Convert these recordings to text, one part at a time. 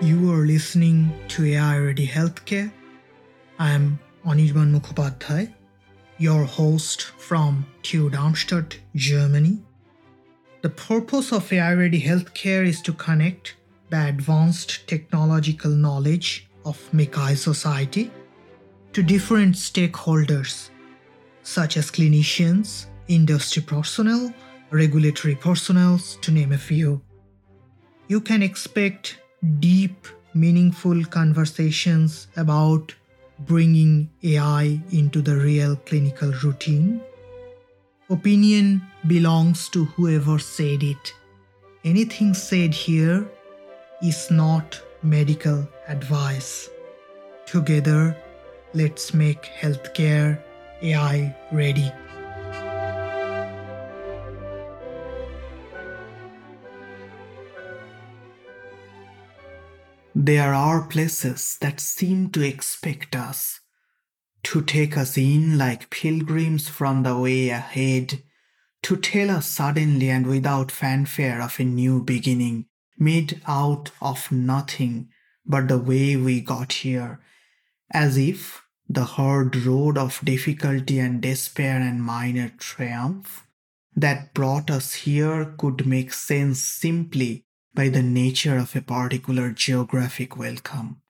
You are listening to AI Ready Healthcare. I am Anirban Mukhopadhyay, your host from TU Darmstadt, Germany. The purpose of AI Ready Healthcare is to connect the advanced technological knowledge of MICCAI society to different stakeholders, such as clinicians, industry personnel, regulatory personnel, to name a few. You can expect deep, meaningful conversations about bringing AI into the real clinical routine. Opinion belongs to whoever said it. Anything said here is not medical advice. Together, let's make healthcare AI ready. There are places that seem to expect us, to take us in like pilgrims from the way ahead, to tell us suddenly and without fanfare of a new beginning, made out of nothing but the way we got here, as if the hard road of difficulty and despair and minor triumph that brought us here could make sense simply by the nature of a particular geographic welcome.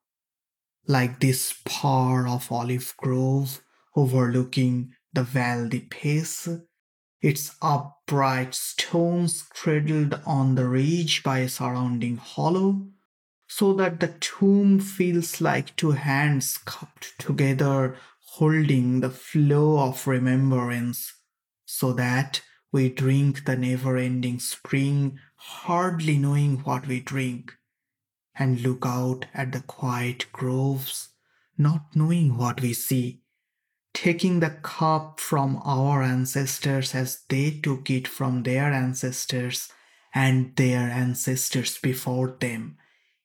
Like this spar of olive grove overlooking the Val di its upright stones cradled on the ridge by a surrounding hollow, so that the tomb feels like two hands cupped together holding the flow of remembrance, so that we drink the never ending spring hardly knowing what we drink, and look out at the quiet groves, not knowing what we see, taking the cup from our ancestors as they took it from their ancestors and their ancestors before them,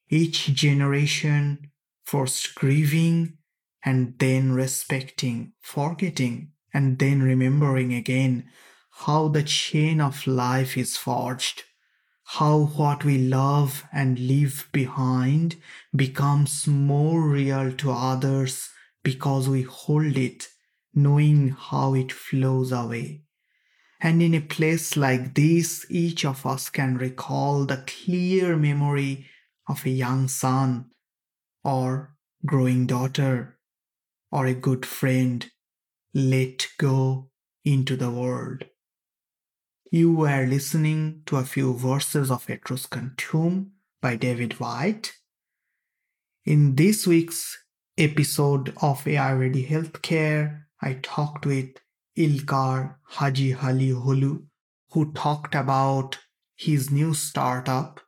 each generation first grieving and then respecting, forgetting, and then remembering again how the chain of life is forged how what we love and leave behind becomes more real to others because we hold it, knowing how it flows away. And in a place like this, each of us can recall the clear memory of a young son, or growing daughter, or a good friend let go into the world. You were listening to a few verses of Etruscan Tomb by David Whyte. In this week's episode of AI Ready Healthcare, I talked with Ilker Haji Hali Hulu, who talked about his new startup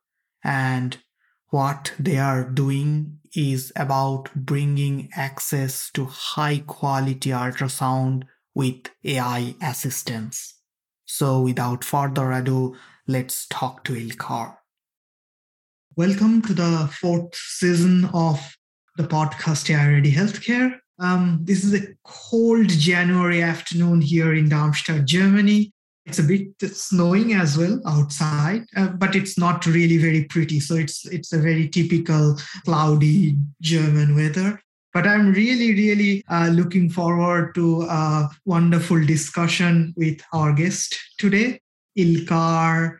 and what they are doing is about bringing access to high quality ultrasound with AI assistance. So, without further ado, let's talk to Ilker. Welcome to the fourth season of the podcast Ready Healthcare. Um, this is a cold January afternoon here in Darmstadt, Germany. It's a bit snowing as well outside, uh, but it's not really very pretty. So it's it's a very typical cloudy German weather. But I'm really, really uh, looking forward to a wonderful discussion with our guest today, Ilker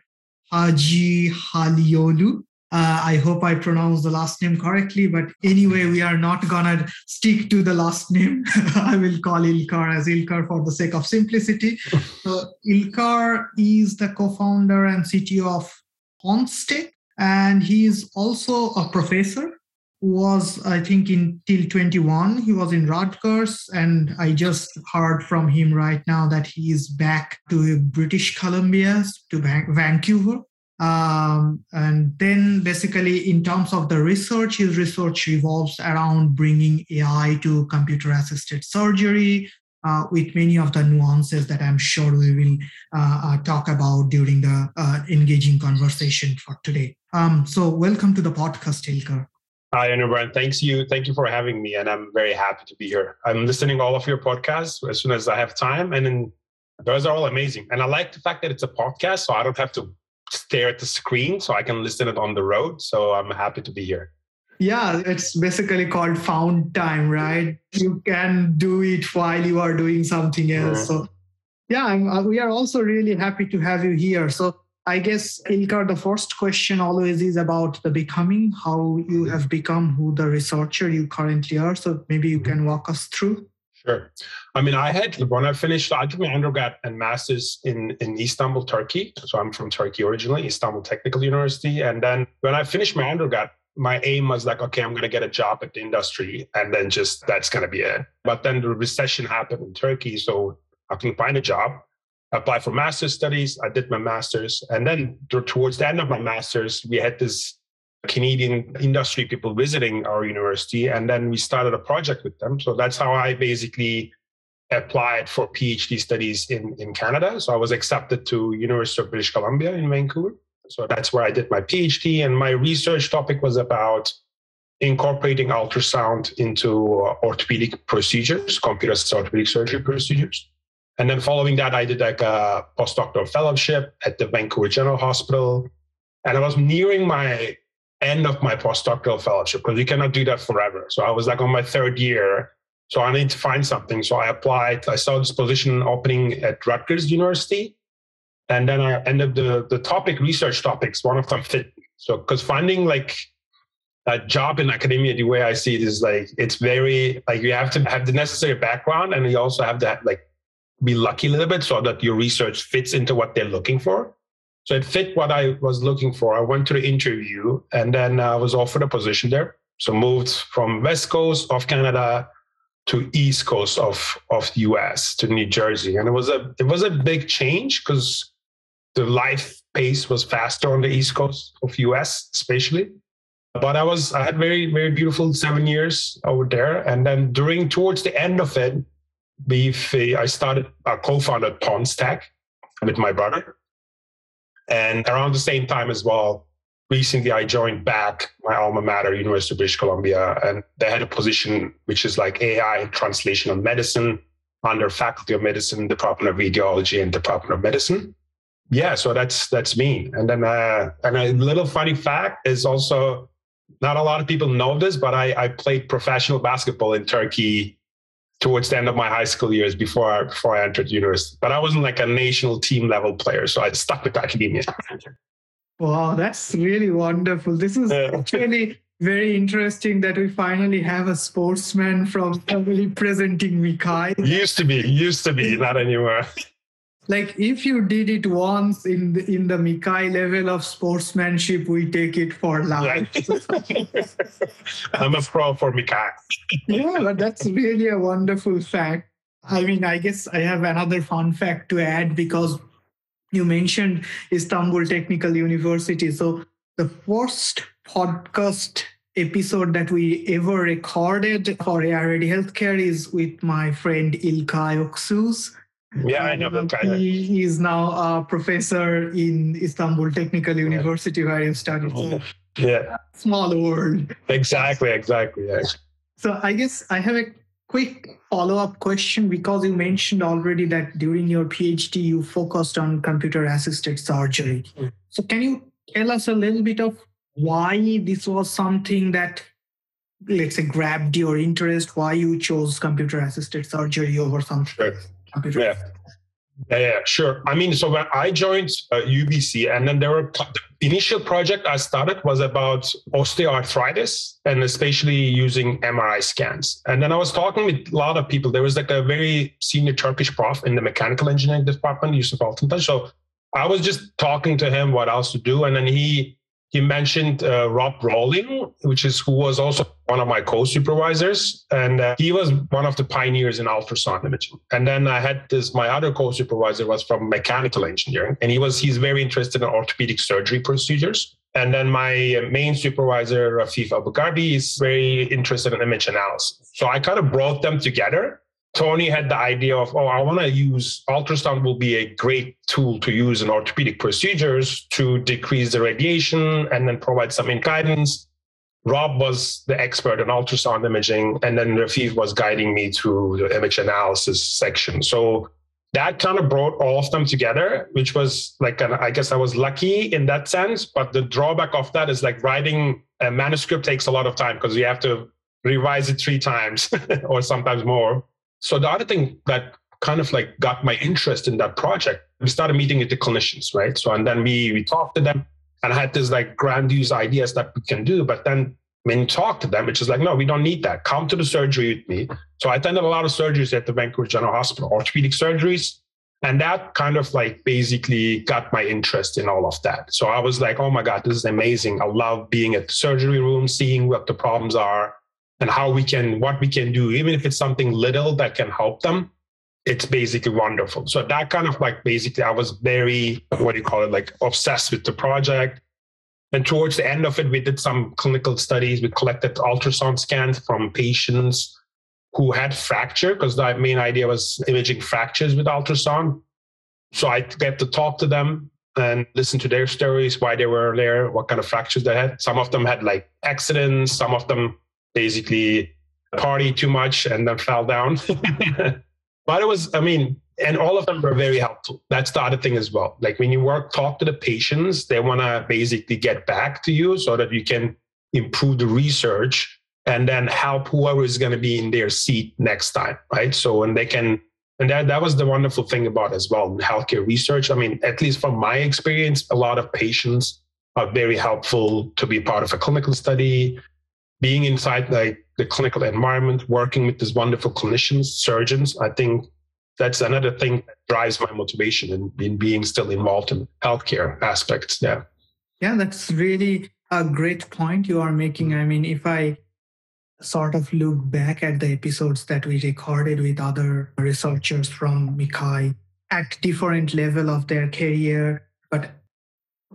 Haji Haliolu. Uh, I hope I pronounced the last name correctly, but anyway, we are not gonna stick to the last name. I will call Ilker as Ilker for the sake of simplicity. so Ilker is the co-founder and CTO of PonsTech, and he is also a professor was I think in till 21 he was in Rutgers and I just heard from him right now that he is back to British Columbia to Vancouver um, and then basically in terms of the research his research revolves around bringing AI to computer assisted surgery uh, with many of the nuances that I'm sure we will uh, uh, talk about during the uh, engaging conversation for today. Um, so welcome to the podcast, Ilker. Hi, Anirban. Thanks you. Thank you for having me, and I'm very happy to be here. I'm listening all of your podcasts as soon as I have time, and then those are all amazing. And I like the fact that it's a podcast, so I don't have to stare at the screen, so I can listen it on the road. So I'm happy to be here. Yeah, it's basically called found time, right? You can do it while you are doing something else. So, yeah, uh, we are also really happy to have you here. So, I guess, Ilker, the first question always is about the becoming, how you mm-hmm. have become who the researcher you currently are. So, maybe you mm-hmm. can walk us through. Sure. I mean, I had when I finished, I did my undergrad and master's in in Istanbul, Turkey. So I'm from Turkey originally, Istanbul Technical University. And then when I finished my undergrad, my aim was like, okay, I'm going to get a job at the industry, and then just that's going to be it. But then the recession happened in Turkey, so I couldn't find a job. Applied for master's studies. I did my master's, and then towards the end of my master's, we had this Canadian industry people visiting our university, and then we started a project with them. So that's how I basically applied for PhD studies in in Canada. So I was accepted to University of British Columbia in Vancouver. So that's where I did my PhD. And my research topic was about incorporating ultrasound into uh, orthopedic procedures, computer orthopedic surgery procedures. And then following that, I did like a postdoctoral fellowship at the Vancouver General Hospital. And I was nearing my end of my postdoctoral fellowship because you cannot do that forever. So I was like on my third year. So I need to find something. So I applied. I saw this position opening at Rutgers University and then I ended the the topic research topics. One of them fit. So because finding like a job in academia, the way I see it is like it's very like you have to have the necessary background, and you also have that like be lucky a little bit so that your research fits into what they're looking for. So it fit what I was looking for. I went to the interview, and then I was offered a position there. So moved from west coast of Canada to east coast of of the US to New Jersey, and it was a it was a big change because the life pace was faster on the east coast of us especially but i was i had very very beautiful seven years over there and then during towards the end of it we i started i co-founded PonsTech with my brother and around the same time as well recently i joined back my alma mater university of british columbia and they had a position which is like ai translation of medicine under faculty of medicine department of radiology and department of medicine yeah, so that's that's me. And then uh, and a little funny fact is also not a lot of people know this, but I, I played professional basketball in Turkey towards the end of my high school years before I, before I entered university. But I wasn't like a national team level player, so I stuck with academia. Wow, that's really wonderful. This is actually very interesting that we finally have a sportsman from family presenting MICCAI. Used to be, used to be, not anymore like if you did it once in the in the MICCAI level of sportsmanship, we take it for life. I'm a pro for MICCAI. yeah, but that's really a wonderful fact. I mean, I guess I have another fun fact to add because you mentioned Istanbul Technical University. So the first podcast episode that we ever recorded for AI Ready Healthcare is with my friend İlkay Öksüz yeah, I know that guy. He is now a professor in Istanbul Technical University where he studied. So yeah. Small world. Exactly, exactly. Yeah. So I guess I have a quick follow-up question because you mentioned already that during your PhD you focused on computer-assisted surgery. Mm. So can you tell us a little bit of why this was something that let's say grabbed your interest, why you chose computer-assisted surgery over something? Sure yeah. Yeah, yeah, sure. I mean, so when I joined uh, UBC, and then there were the initial project I started was about osteoarthritis, and especially using MRI scans. And then I was talking with a lot of people. There was like a very senior Turkish prof in the mechanical engineering department, Yusuf Altintas. So I was just talking to him what else to do, and then he he mentioned uh, Rob Rohling, which is who was also one of my co-supervisors, and uh, he was one of the pioneers in ultrasound imaging. And then I had this. My other co-supervisor was from mechanical engineering, and he was he's very interested in orthopedic surgery procedures. And then my main supervisor, Rafeef Abugharbieh, is very interested in image analysis. So I kind of brought them together Tony had the idea of, oh, I want to use ultrasound will be a great tool to use in orthopedic procedures to decrease the radiation and then provide some guidance. Rob was the expert in ultrasound imaging, and then Rafeef was guiding me through the image analysis section. So that kind of brought all of them together, which was like, an, I guess I was lucky in that sense. But the drawback of that is like writing a manuscript takes a lot of time because you have to revise it three times or sometimes more. So the other thing that kind of like got my interest in that project, we started meeting with the clinicians, right? So and then we we talked to them and I had this like grandiose ideas that we can do, but then when you talk to them, it's just like, no, we don't need that. Come to the surgery with me. So I attended a lot of surgeries at the Vancouver General Hospital, orthopedic surgeries. And that kind of like basically got my interest in all of that. So I was like, oh my God, this is amazing. I love being at the surgery room, seeing what the problems are and how we can, what we can do, even if it's something little that can help them. It's basically wonderful. So that kind of like basically, I was very, what do you call it, like obsessed with the project and towards the end of it, we did some clinical studies. We collected ultrasound scans from patients who had fracture because the main idea was imaging fractures with ultrasound. So I get to talk to them and listen to their stories, why they were there, what kind of fractures they had. Some of them had like accidents, some of them basically party too much and then fell down. but it was, I mean, and all of them were very helpful. That's the other thing as well. Like when you work, talk to the patients, they want to basically get back to you so that you can improve the research and then help whoever is going to be in their seat next time, right? So and they can, and that that was the wonderful thing about as well healthcare research. I mean, at least from my experience, a lot of patients are very helpful to be part of a clinical study, being inside like the clinical environment, working with these wonderful clinicians, surgeons. I think that's another thing that drives my motivation in, in being still involved in healthcare aspects. Yeah. Yeah, that's really a great point you are making. I mean, if I sort of look back at the episodes that we recorded with other researchers from MICCAI at different level of their career, but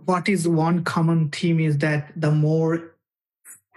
what is one common theme is that the more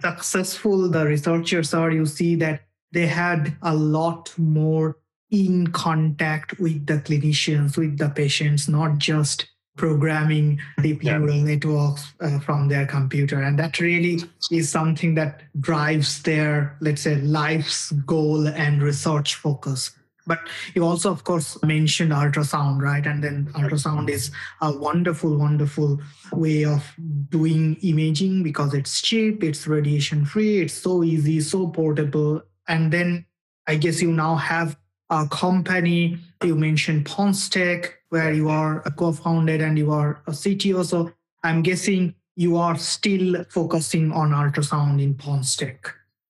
successful the researchers are, you see that they had a lot more in contact with the clinicians, with the patients, not just programming deep yeah. neural networks uh, from their computer. And that really is something that drives their, let's say, life's goal and research focus. But you also, of course, mentioned ultrasound, right? And then ultrasound is a wonderful, wonderful way of doing imaging because it's cheap, it's radiation free, it's so easy, so portable. And then I guess you now have a company. You mentioned PonsTech, where you are a co-founded and you are a CTO. So I'm guessing you are still focusing on ultrasound in PonsTech.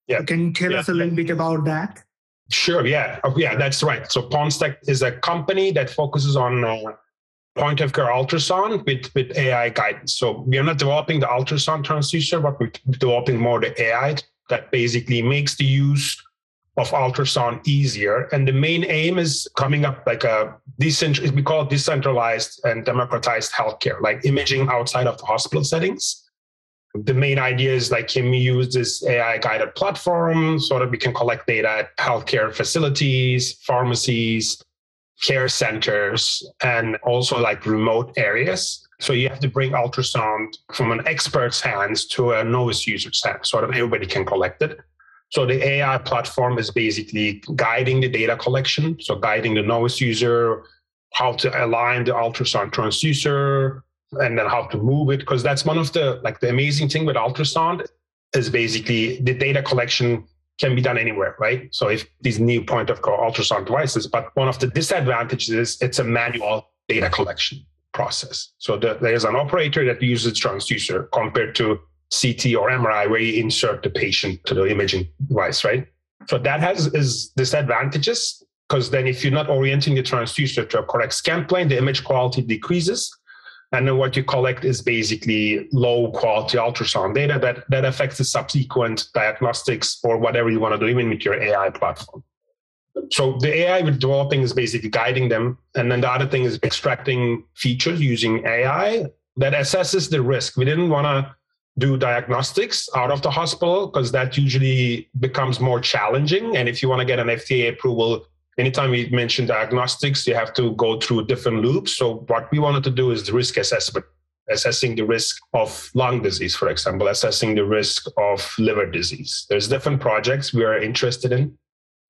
Yeah. Can you tell yeah. us a little bit about that? Sure. Yeah. Oh, yeah, that's right. So PonsTech is a company that focuses on uh, point of care ultrasound with, with AI guidance. So we are not developing the ultrasound transducer, but we're developing more the AI that basically makes the use of ultrasound easier. And the main aim is coming up like a decent, we call it decentralized and democratized healthcare, like imaging outside of the hospital settings. The main idea is like, can we use this AI guided platform so that we can collect data at healthcare facilities, pharmacies, care centers, and also like remote areas. So you have to bring ultrasound from an expert's hands to a novice user's hands so that everybody can collect it. So the AI platform is basically guiding the data collection, so guiding the novice user how to align the ultrasound transducer and then how to move it. Because that's one of the like the amazing thing with ultrasound is basically the data collection can be done anywhere, right? So if these new point of care ultrasound devices, but one of the disadvantages is it's a manual data collection process. So the, there's an operator that uses transducer compared to CT or MRI where you insert the patient to the imaging device, right? So that has is disadvantages because then if you're not orienting the transducer to a correct scan plane, the image quality decreases. And then what you collect is basically low quality ultrasound data that, that affects the subsequent diagnostics or whatever you want to do, even with your AI platform. So the AI we're developing is basically guiding them. And then the other thing is extracting features using AI that assesses the risk. We didn't want to do diagnostics out of the hospital because that usually becomes more challenging. And if you want to get an FDA approval, anytime we mention diagnostics, you have to go through different loops. So what we wanted to do is the risk assessment, assessing the risk of lung disease, for example, assessing the risk of liver disease. There's different projects we are interested in.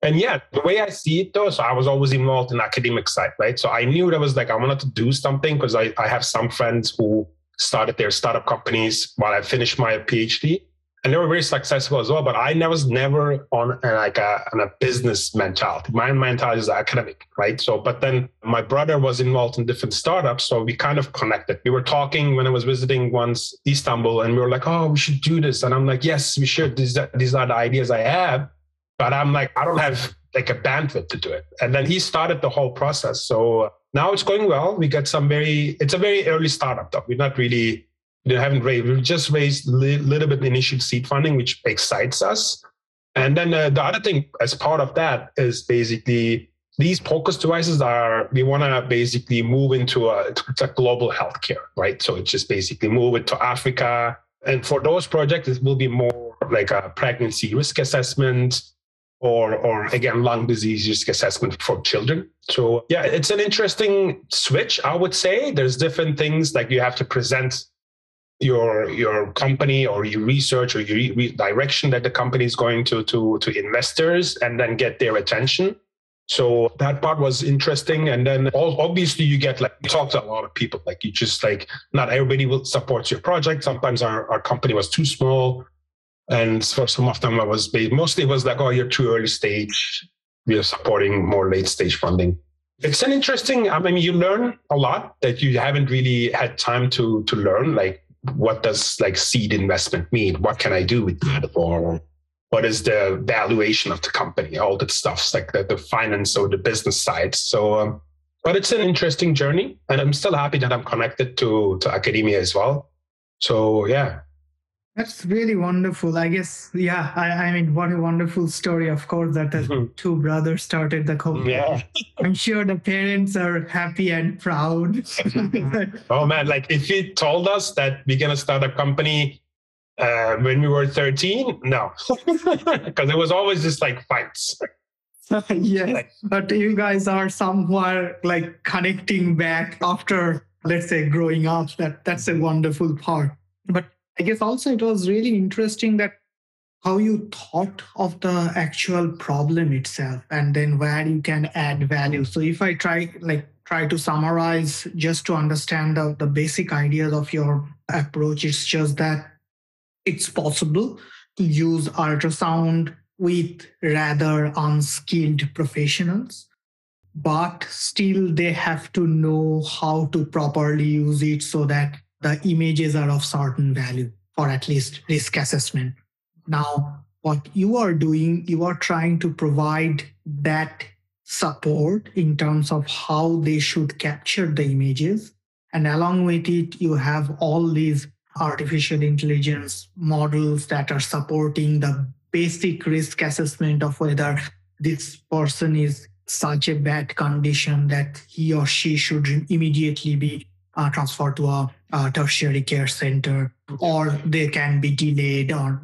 And yeah, the way I see it though, so I was always involved in academic side, right? So I knew that was like I wanted to do something because I, I have some friends who started their startup companies while I finished my PhD. And they were very successful as well, but I was never on like a, on a business mentality. My mentality is academic, right? So, but then my brother was involved in different startups, so we kind of connected. We were talking when I was visiting once Istanbul, and we were like, "Oh, we should do this," and I'm like, "Yes, we should." These these are the ideas I have, but I'm like, I don't have like a bandwidth to do it. And then he started the whole process. So uh, now it's going well. We get some very, it's a very early startup though. We're not really, we haven't raised, we've just raised a li- little bit initial seed funding, which excites us. And then uh, the other thing as part of that is basically these POCUS devices are, we want to basically move into a, a global healthcare, right? So it's just basically move it to Africa. And for those projects, it will be more like a pregnancy risk assessment, or or again lung disease risk assessment for children so yeah it's an interesting switch i would say there's different things like you have to present your your company or your research or your re- direction that the company is going to to to investors and then get their attention so that part was interesting and then obviously you get like you talk to a lot of people like you just like not everybody will support your project sometimes our, our company was too small and for some of them, I was mostly it was like, oh, you're too early stage. We are supporting more late stage funding. It's an interesting. I mean, you learn a lot that you haven't really had time to to learn. Like, what does like seed investment mean? What can I do with that? Or what is the valuation of the company? All that stuff's like the, the finance or the business side. So, um, but it's an interesting journey, and I'm still happy that I'm connected to to academia as well. So yeah, that's really wonderful. I guess, yeah. I, I mean, what a wonderful story. Of course, that the mm-hmm. two brothers started the company. Yeah. I'm sure the parents are happy and proud. oh man, like if he told us that we're gonna start a company uh, when we were 13, no, because it was always just like fights. yeah, but you guys are somewhere like connecting back after, let's say, growing up. That that's a wonderful part. But I guess also it was really interesting that how you thought of the actual problem itself and then where you can add value. So if I try like try to summarize just to understand the, the basic ideas of your approach, it's just that it's possible to use ultrasound with rather unskilled professionals but still they have to know how to properly use it so that the images are of certain value or at least risk assessment. Now, what you are doing, you are trying to provide that support in terms of how they should capture the images. And along with it, you have all these artificial intelligence models that are supporting the basic risk assessment of whether this person is such a bad condition that he or she should immediately be uh, transferred to a, a, tertiary care center, or they can be delayed, or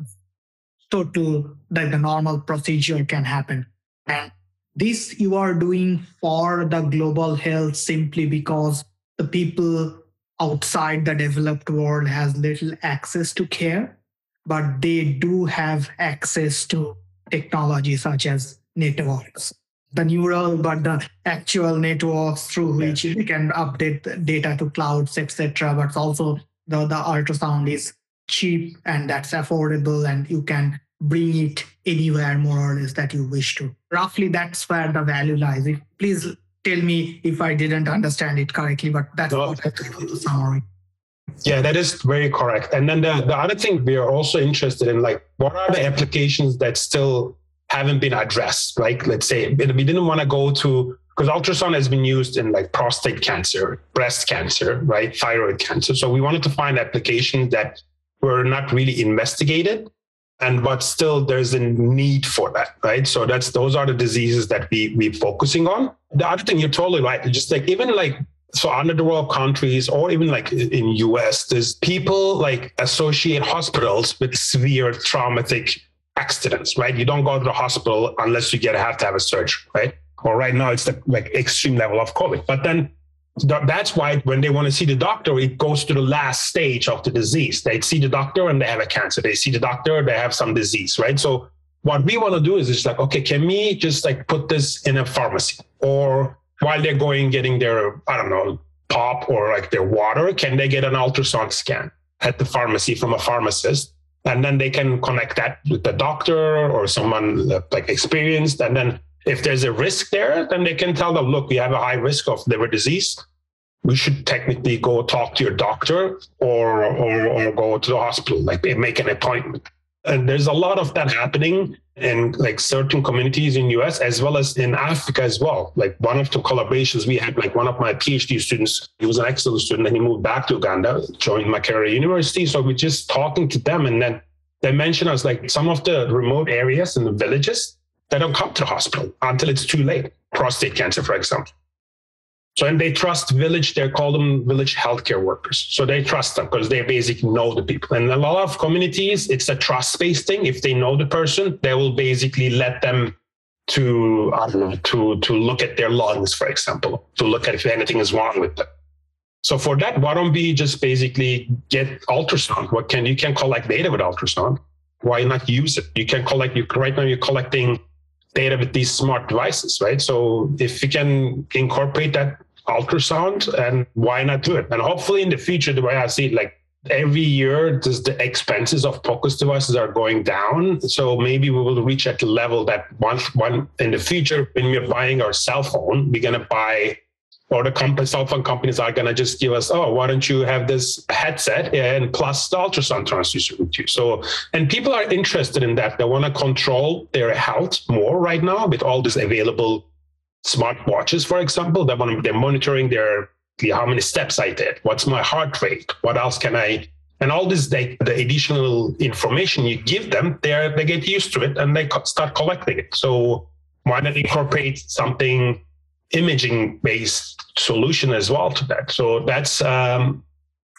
total like the normal procedure can happen. And this you are doing for the global health simply because the people outside the developed world has little access to care, but they do have access to technology such as networks the neural, but the actual networks through which yeah. you can update data to clouds, etc. But also the, the ultrasound is cheap and that's affordable and you can bring it anywhere more or less that you wish to. Roughly that's where the value lies. Please tell me if I didn't understand it correctly, but that's no. what I think the summary. Yeah, that is very correct. And then the, the other thing we are also interested in, like, what are the applications that still haven't been addressed. Like, let's say we didn't want to go to because ultrasound has been used in like prostate cancer, breast cancer, right, thyroid cancer. So we wanted to find applications that were not really investigated, and but still there's a need for that, right? So that's those are the diseases that we we're focusing on. The other thing you're totally right. Just like even like so under the world countries or even like in US, there's people like associate hospitals with severe traumatic accidents, right? You don't go to the hospital unless you get have to have a surgery, right? Or right now it's the like extreme level of COVID. But then that's why when they want to see the doctor, it goes to the last stage of the disease. They see the doctor and they have a cancer. They see the doctor, they have some disease, right? So what we want to do is it's like, okay, can we just like put this in a pharmacy or while they're going getting their, I don't know, pop or like their water, can they get an ultrasound scan at the pharmacy from a pharmacist? And then they can connect that with the doctor or someone like experienced. And then if there's a risk there, then they can tell them, look, we have a high risk of liver disease. We should technically go talk to your doctor or, or, or go to the hospital, like make an appointment. And there's a lot of that happening in like certain communities in US as well as in Africa as well. Like one of the collaborations we had, like one of my PhD students, he was an excellent student and he moved back to Uganda, joined Makerere University. So we're just talking to them and then they mentioned us like some of the remote areas and the villages, they don't come to the hospital until it's too late. Prostate cancer, for example. So, and they trust village, they call them village healthcare workers. So they trust them because they basically know the people. And a lot of communities, it's a trust based thing. If they know the person, they will basically let them to, I don't know, to, to look at their lungs, for example, to look at if anything is wrong with them. So for that, why don't we just basically get ultrasound? What can you can collect data with ultrasound? Why not use it? You can collect you right now you're collecting data with these smart devices, right? So if you can incorporate that ultrasound, and why not do it? And hopefully in the future, the way I see it, like every year, just the expenses of POCUS devices are going down. So maybe we will reach at the level that once one in the future, when we're buying our cell phone, we're gonna buy or the company, cell phone companies are going to just give us, oh, why don't you have this headset and plus the ultrasound transducer with you? So, and people are interested in that. They want to control their health more right now with all these available smart watches, for example. To, they're monitoring their how many steps I did, what's my heart rate, what else can I, and all this the additional information you give them, they they get used to it and they start collecting it. So why not incorporate something imaging based solution as well to that. So that's, um,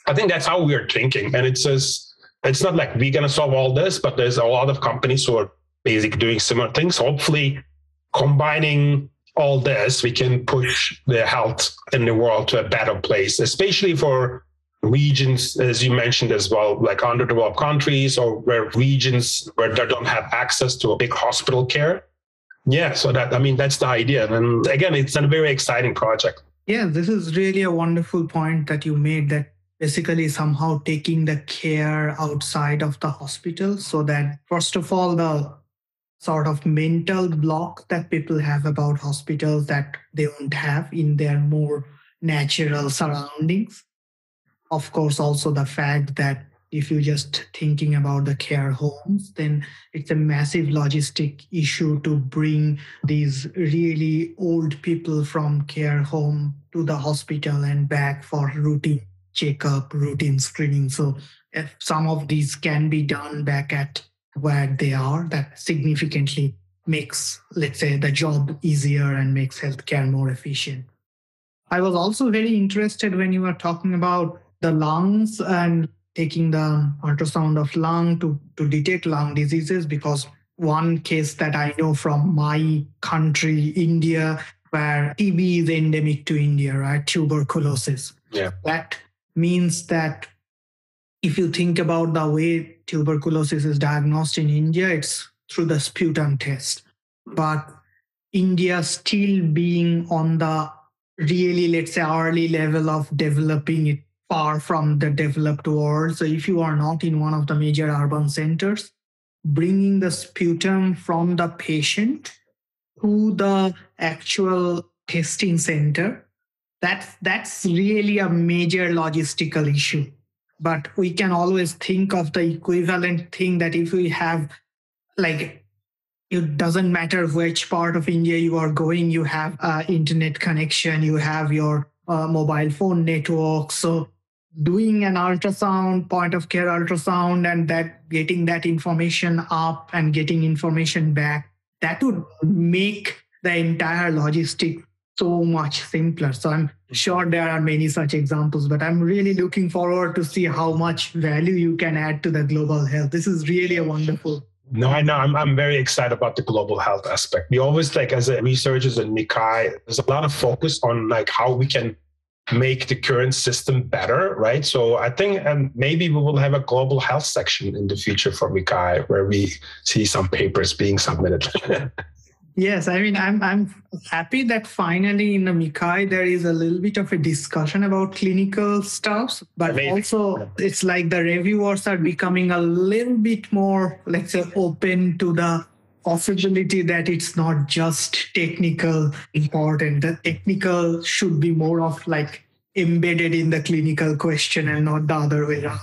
I think that's how we're thinking. And it's just, it's not like we're to solve all this, but there's a lot of companies who are basically doing similar things. Hopefully, combining all this, we can push the health in the world to a better place, especially for regions, as you mentioned as well, like underdeveloped countries or where regions where they don't have access to a big hospital care yeah, so that I mean that's the idea, and again, it's a very exciting project. Yeah, this is really a wonderful point that you made. That basically somehow taking the care outside of the hospital, so that first of all the sort of mental block that people have about hospitals that they don't have in their more natural surroundings. Of course, also the fact that if you're just thinking about the care homes, then it's a massive logistic issue to bring these really old people from care home to the hospital and back for routine checkup, routine screening. So if some of these can be done back at where they are, that significantly makes, let's say, the job easier and makes healthcare more efficient. I was also very interested when you were talking about the lungs and taking the ultrasound of lung to, to detect lung diseases because one case that I know from my country, India, where TB is endemic to India, right? Tuberculosis. Yeah. That means that if you think about the way tuberculosis is diagnosed in India, it's through the sputum test. Hmm. But India still being on the really, let's say, early level of developing it far from the developed world. So if you are not in one of the major urban centers, bringing the sputum from the patient to the actual testing center, that's, that's really a major logistical issue. But we can always think of the equivalent thing that if we have like it doesn't matter which part of India you are going, you have internet connection, you have your uh, mobile phone network. So doing an ultrasound, point of care ultrasound, and that getting that information up and getting information back, that would make the entire logistic so much simpler. So I'm sure there are many such examples, but I'm really looking forward to see how much value you can add to the global health. This is really a wonderful. No, I know. I'm, I'm very excited about the global health aspect. We always like as a researchers and MICCAI, there's a lot of focus on like how we can make the current system better, right? So I think and maybe we will have a global health section in the future for MICCAI where we see some papers being submitted. Yes, I mean, I'm I'm happy that finally in the MICCAI there is a little bit of a discussion about clinical stuff, but Amazing. also it's like the reviewers are becoming a little bit more, let's say, open to the possibility that it's not just technical important. The technical should be more of like embedded in the clinical question and not the other way around.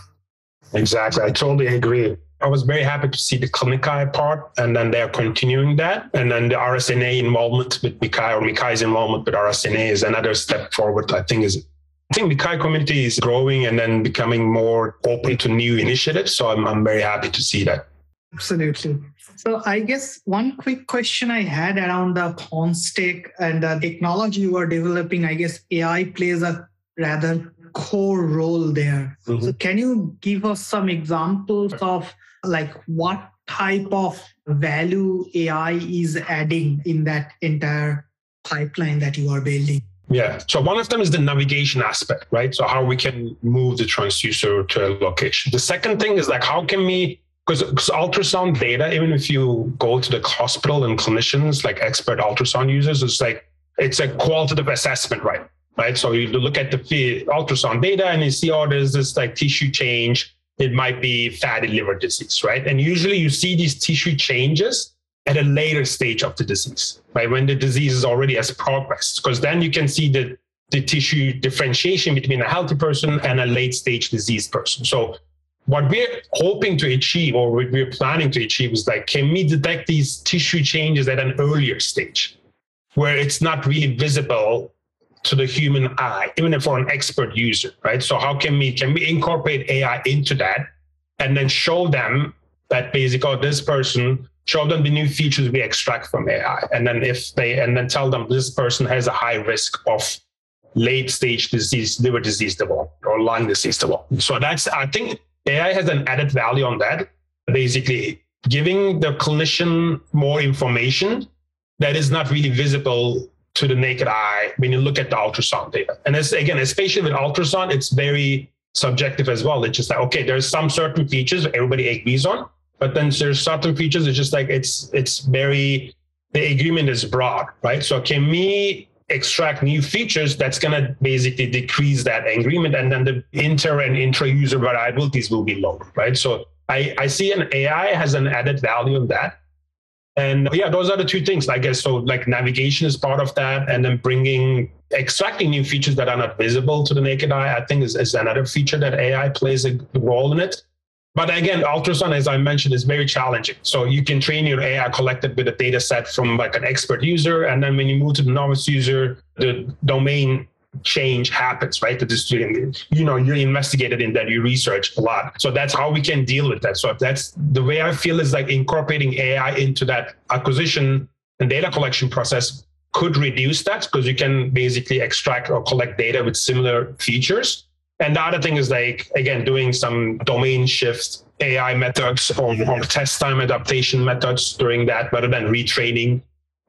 Exactly, I totally agree. I was very happy to see the CLINICCAI part, and then they're continuing that. And then the RSNA involvement with MICCAI or MICCAI's involvement with RSNA is another step forward. I think is I think the CAI community is growing and then becoming more open to new initiatives. So I'm, I'm very happy to see that. Absolutely. So I guess one quick question I had around the PonsTech and the technology you are developing, I guess AI plays a rather core role there. Mm-hmm. So can you give us some examples of like what type of value AI is adding in that entire pipeline that you are building? Yeah. So one of them is the navigation aspect, right? So how we can move the transducer to a location. The second thing is like how can we because ultrasound data, even if you go to the hospital and clinicians, like expert ultrasound users, it's like it's a qualitative assessment, right? Right. So you look at the ultrasound data and you see, oh, there's this like tissue change it might be fatty liver disease, right? And usually you see these tissue changes at a later stage of the disease, right? When the disease is already has progressed, because then you can see the, the tissue differentiation between a healthy person and a late stage disease person. So what we're hoping to achieve or what we're planning to achieve is like, can we detect these tissue changes at an earlier stage where it's not really visible to the human eye, even if for an expert user, right? So how can we can we incorporate AI into that and then show them that basically oh, this person, show them the new features we extract from AI. And then if they and then tell them this person has a high risk of late stage disease, liver disease development or lung disease development. So that's I think AI has an added value on that. Basically giving the clinician more information that is not really visible to the naked eye when you look at the ultrasound data. And as again, especially with ultrasound, it's very subjective as well. It's just like, okay, there's some certain features everybody agrees on, but then there's certain features it's just like it's it's very the agreement is broad, right? So can we extract new features that's to basically decrease that agreement and then the inter and intra user variabilities will be lower, right? So I, I see an AI has an added value in that. And yeah, those are the two things, I guess. So, like navigation is part of that, and then bringing, extracting new features that are not visible to the naked eye, I think is, is another feature that AI plays a role in it. But again, ultrasound, as I mentioned, is very challenging. So you can train your AI collected with a data set from like an expert user. And then when you move to the novice user, the domain change happens, right? To the student, you know, you're investigated in that, you research a lot. So that's how we can deal with that. So that's the way I feel is like incorporating AI into that acquisition and data collection process could reduce that because you can basically extract or collect data with similar features. And the other thing is like, again, doing some domain shifts, AI methods or, or test time adaptation methods during that rather than retraining.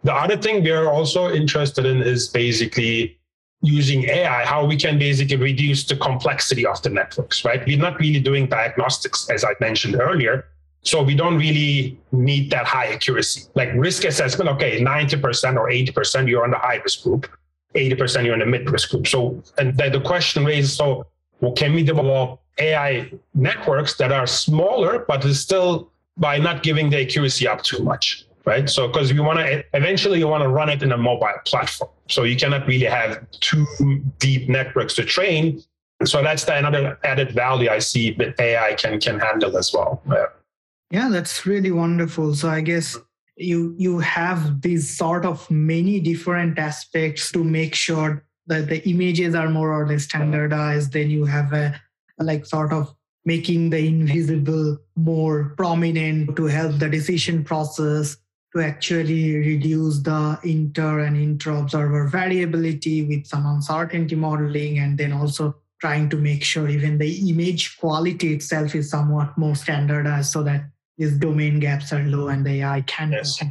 The other thing we are also interested in is basically using AI, how we can basically reduce the complexity of the networks, right? We're not really doing diagnostics, as I mentioned earlier. So we don't really need that high accuracy. Like risk assessment, okay, 90% or 80% you're on the high risk group, 80% you're in the mid risk group. So, and the question raises, so well, can we develop AI networks that are smaller, but is still by not giving the accuracy up too much? Right? So because you want to eventually you want to run it in a mobile platform, so you cannot really have two deep networks to train. So that's the another added value I see that AI can can handle as well. Yeah. yeah, that's really wonderful. So I guess you you have these sort of many different aspects to make sure that the images are more or less standardized. Then you have a like sort of making the invisible more prominent to help the decision process to actually reduce the inter and intra observer variability with some uncertainty modeling and then also trying to make sure even the image quality itself is somewhat more standardized so that these domain gaps are low and the AI can. Yes.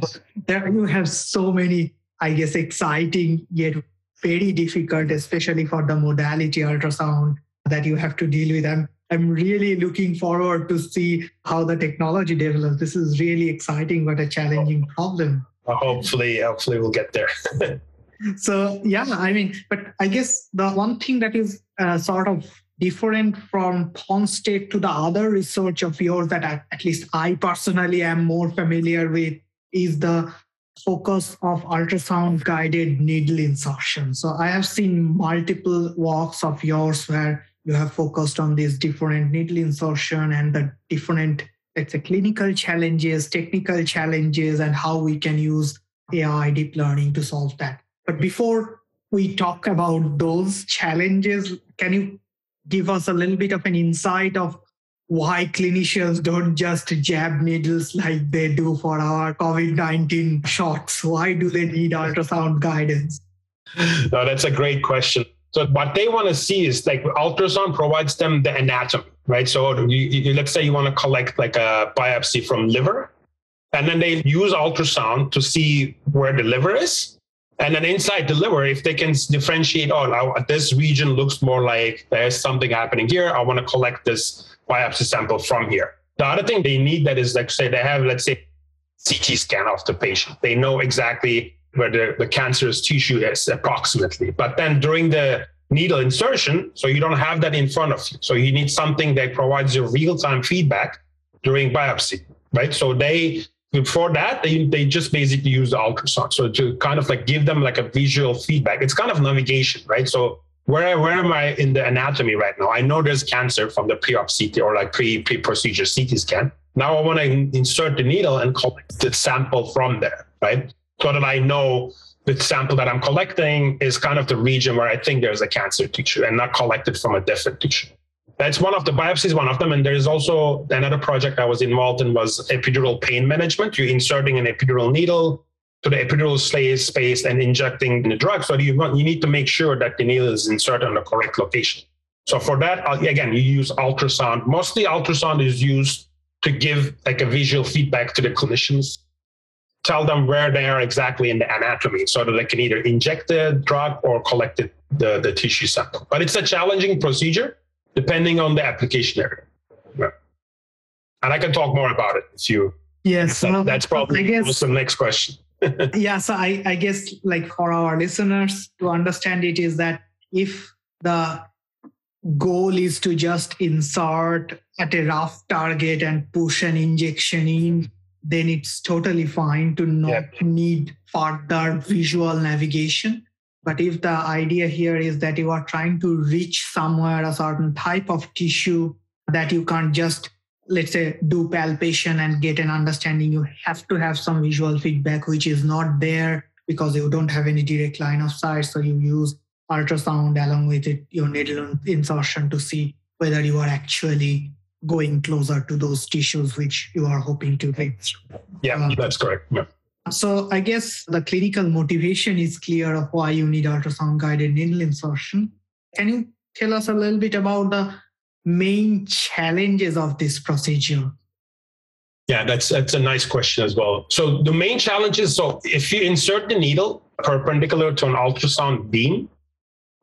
There you have so many, I guess, exciting yet very difficult, especially for the modality ultrasound that you have to deal with. I'm, I'm really looking forward to see how the technology develops. This is really exciting, but a challenging problem. Hopefully, hopefully we'll get there. so yeah, I mean, but I guess the one thing that is uh, sort of different from PonsTech to the other research of yours that I, at least I personally am more familiar with is the focus of ultrasound guided needle insertion. So I have seen multiple walks of yours where you have focused on these different needle insertion and the different let's say clinical challenges, technical challenges, and how we can use AI deep learning to solve that. But before we talk about those challenges, can you give us a little bit of an insight of why clinicians don't just jab needles like they do for our COVID 19 shots? Why do they need ultrasound guidance? No, that's a great question. So, what they want to see is like ultrasound provides them the anatomy, right? So, you, you, let's say you want to collect like a biopsy from liver, and then they use ultrasound to see where the liver is. And then inside the liver, if they can differentiate, oh, now this region looks more like there's something happening here. I want to collect this biopsy sample from here. The other thing they need that is like say they have, let's say, CT scan of the patient. They know exactly where the, the cancerous tissue is approximately. But then during the needle insertion, so you don't have that in front of you. So you need something that provides you real-time feedback during biopsy, right? So they before that they, they just basically use the ultrasound so to kind of like give them like a visual feedback it's kind of navigation right so where, where am i in the anatomy right now i know there's cancer from the pre-op ct or like pre pre procedure ct scan now i want to insert the needle and collect the sample from there right so that i know the sample that i'm collecting is kind of the region where i think there's a cancer tissue and not collected from a different tissue that's one of the biopsies, one of them. And there is also another project I was involved in was epidural pain management. You're inserting an epidural needle to the epidural space and injecting the drug. So you, want, you need to make sure that the needle is inserted in the correct location. So for that, uh, again, you use ultrasound. Mostly ultrasound is used to give like a visual feedback to the clinicians, tell them where they are exactly in the anatomy so that they can either inject the drug or collect the, the, the tissue sample. But it's a challenging procedure depending on the application area. Yeah. And I can talk more about it if you. Yes, that, that's probably I guess, the next question. yeah, so I, I guess like for our listeners to understand it is that if the goal is to just insert at a rough target and push an injection in, then it's totally fine to not yep. need further visual navigation. But if the idea here is that you are trying to reach somewhere a certain type of tissue that you can't just, let's say, do palpation and get an understanding, you have to have some visual feedback, which is not there because you don't have any direct line of sight. So you use ultrasound along with it, your needle insertion to see whether you are actually going closer to those tissues which you are hoping to reach. Yeah, uh, that's correct. Yeah. So I guess the clinical motivation is clear of why you need ultrasound guided needle insertion. Can you tell us a little bit about the main challenges of this procedure? Yeah, that's that's a nice question as well. So the main challenge is so if you insert the needle perpendicular to an ultrasound beam,